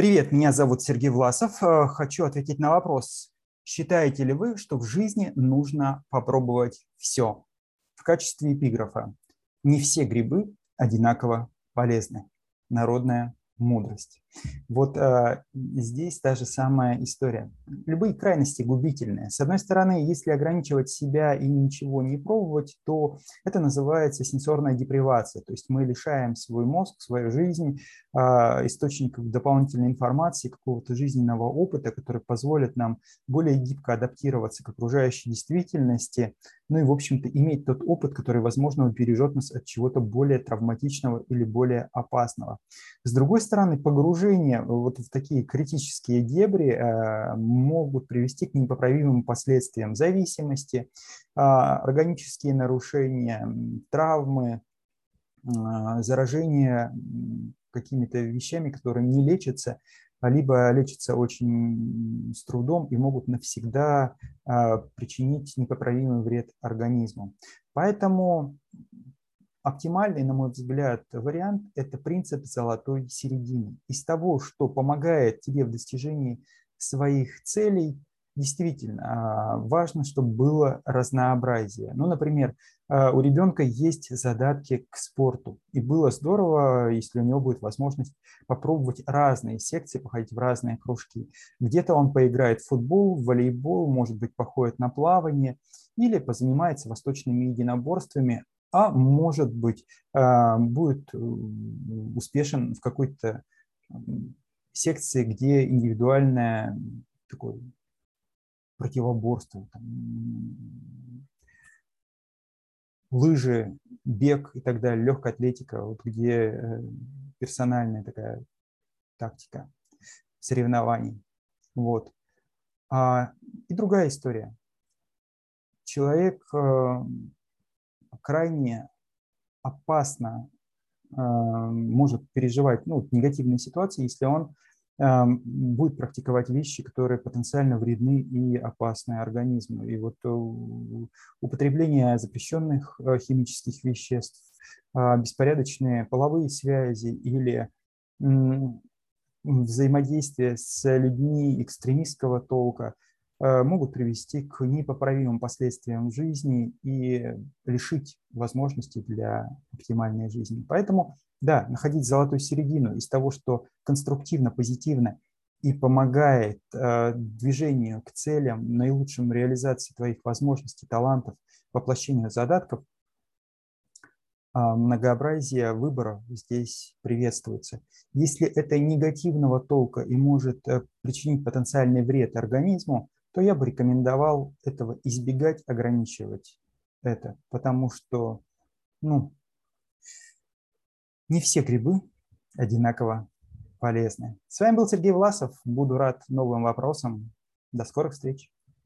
Привет, меня зовут Сергей Власов. Э, хочу ответить на вопрос. Считаете ли вы, что в жизни нужно попробовать все? В качестве эпиграфа. Не все грибы одинаково полезны. Народная мудрость. Вот э, здесь та же самая история. Любые крайности губительные. С одной стороны, если ограничивать себя и ничего не пробовать, то это называется сенсорная депривация. То есть мы лишаем свой мозг, свою жизнь э, источников дополнительной информации, какого-то жизненного опыта, который позволит нам более гибко адаптироваться к окружающей действительности, ну и, в общем-то, иметь тот опыт, который, возможно, убережет нас от чего-то более травматичного или более опасного. С другой стороны, погружение вот в такие критические дебри э, могут привести к непоправимым последствиям зависимости, а, органические нарушения, травмы, а, заражение какими-то вещами, которые не лечатся, либо лечатся очень с трудом и могут навсегда а, причинить непоправимый вред организму. Поэтому оптимальный, на мой взгляд, вариант – это принцип золотой середины. Из того, что помогает тебе в достижении своих целей, действительно а, важно, чтобы было разнообразие. Ну, например, а, у ребенка есть задатки к спорту, и было здорово, если у него будет возможность попробовать разные секции, походить в разные кружки. Где-то он поиграет в футбол, в волейбол, может быть, походит на плавание или позанимается восточными единоборствами, а может быть, а, будет успешен в какой-то секции, где индивидуальное такое противоборство, там, лыжи, бег и так далее, легкая атлетика, вот где э, персональная такая тактика соревнований. Вот. А, и другая история. Человек э, крайне опасно э, может переживать ну, негативные ситуации, если он будет практиковать вещи, которые потенциально вредны и опасны организму. И вот э, употребление запрещенных э, химических веществ, а, беспорядочные половые связи или взаимодействие с людьми экстремистского толка могут привести к непоправимым последствиям жизни и лишить возможностей для оптимальной жизни. Поэтому да, находить золотую середину из того, что конструктивно, позитивно и помогает э, движению к целям, наилучшим реализации твоих возможностей, талантов, воплощению задатков, э, многообразие выборов здесь приветствуется. Если это негативного толка и может э, причинить потенциальный вред организму, то я бы рекомендовал этого избегать, ограничивать это, потому что ну, не все грибы одинаково полезны. С вами был Сергей Власов. Буду рад новым вопросам. До скорых встреч.